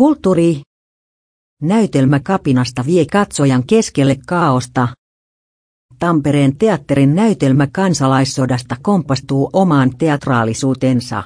Kulttuuri. Näytelmä kapinasta vie katsojan keskelle kaaosta. Tampereen teatterin näytelmä kansalaissodasta kompastuu omaan teatraalisuutensa.